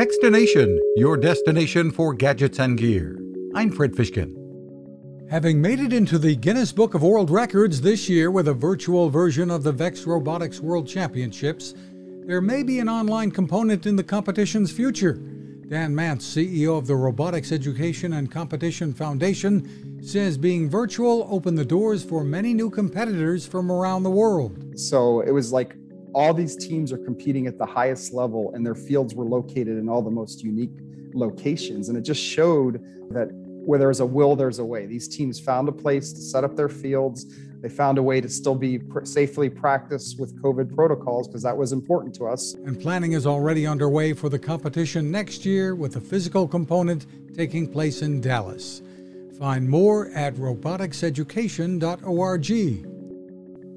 Techstination, your destination for gadgets and gear. I'm Fred Fishkin. Having made it into the Guinness Book of World Records this year with a virtual version of the VEX Robotics World Championships, there may be an online component in the competition's future. Dan Mantz, CEO of the Robotics Education and Competition Foundation, says being virtual opened the doors for many new competitors from around the world. So it was like all these teams are competing at the highest level and their fields were located in all the most unique locations. And it just showed that where there's a will, there's a way. These teams found a place to set up their fields. They found a way to still be pr- safely practice with COVID protocols because that was important to us. And planning is already underway for the competition next year with the physical component taking place in Dallas. Find more at roboticseducation.org.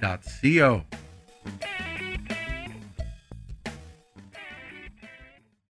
co.